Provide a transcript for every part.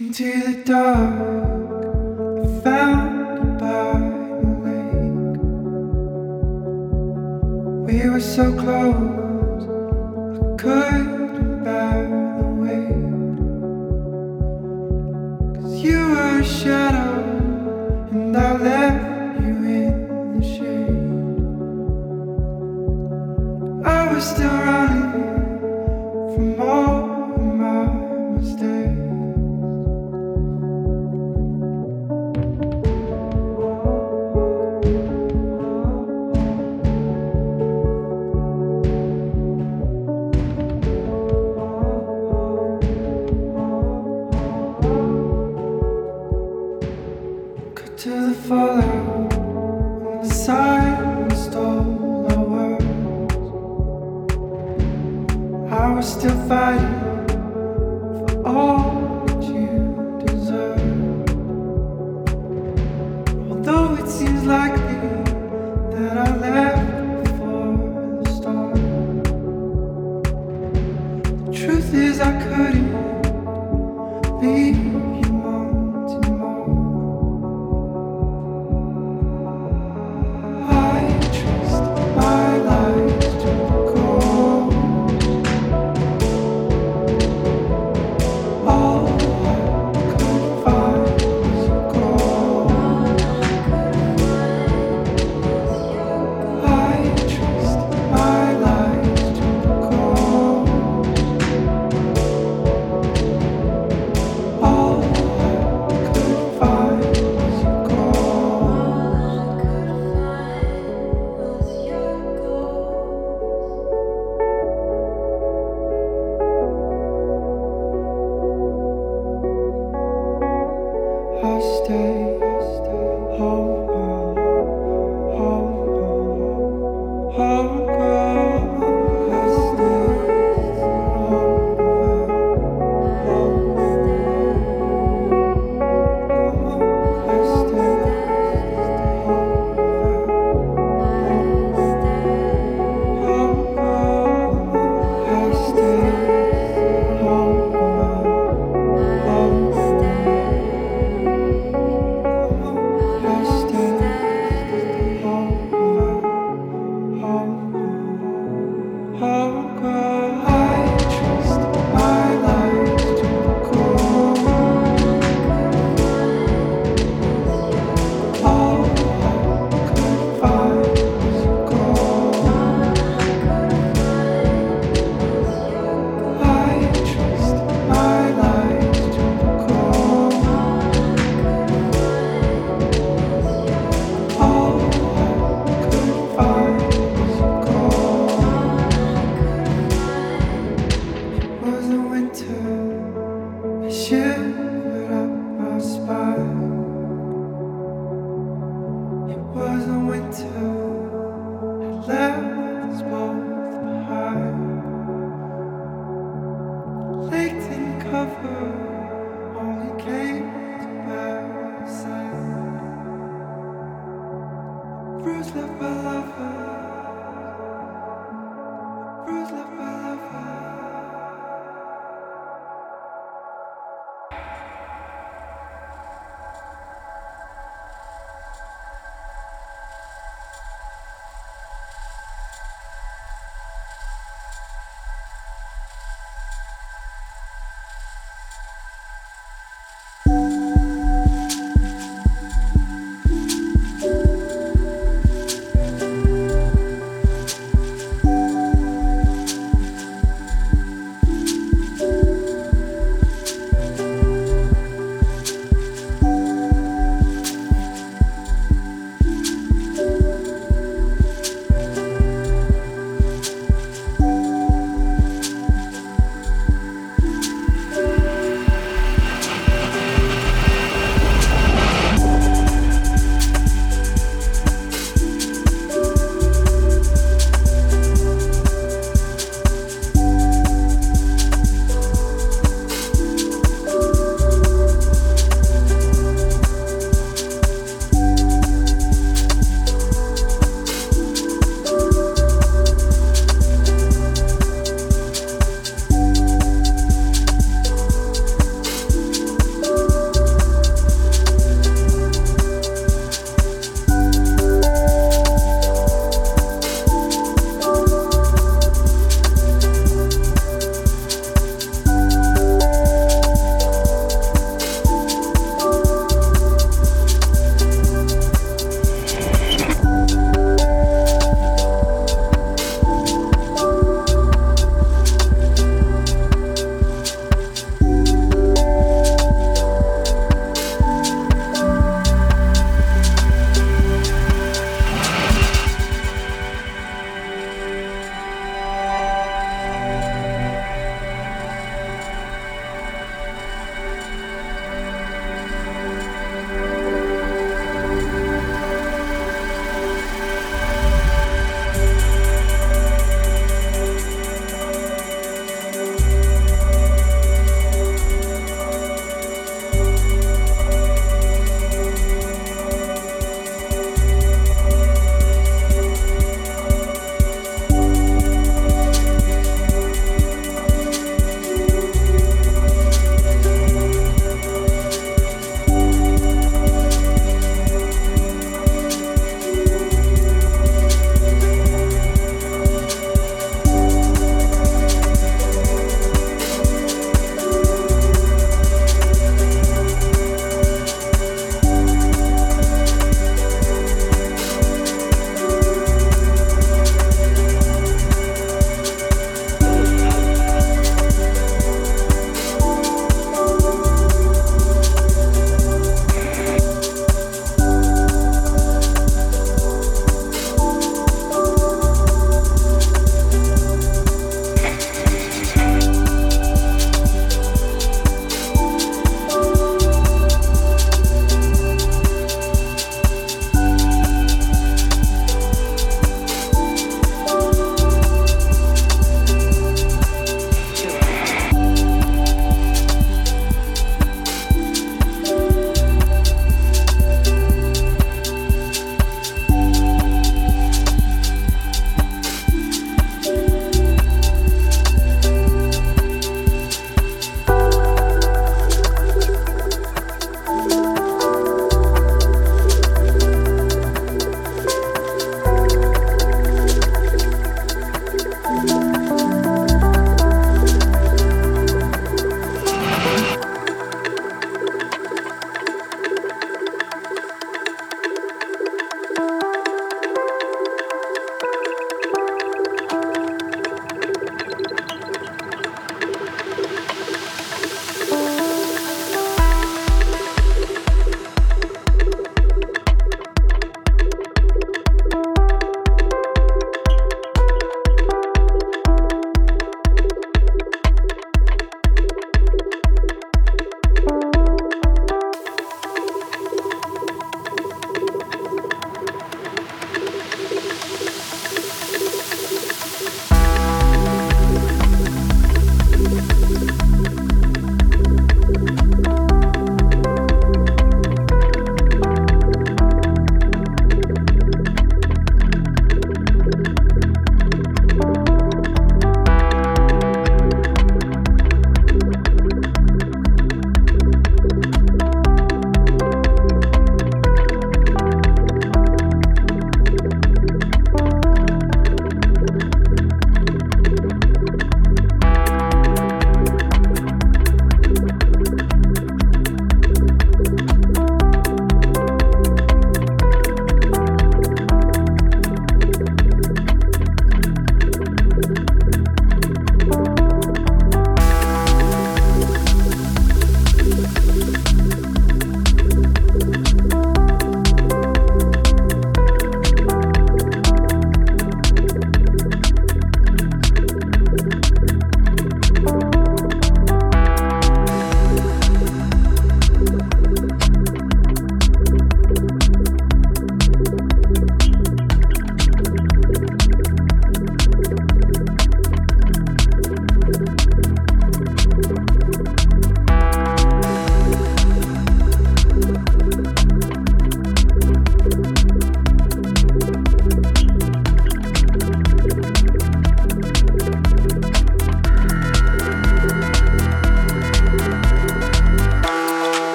Into the dark, I found lake. We were so close, I could.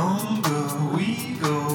longer we go.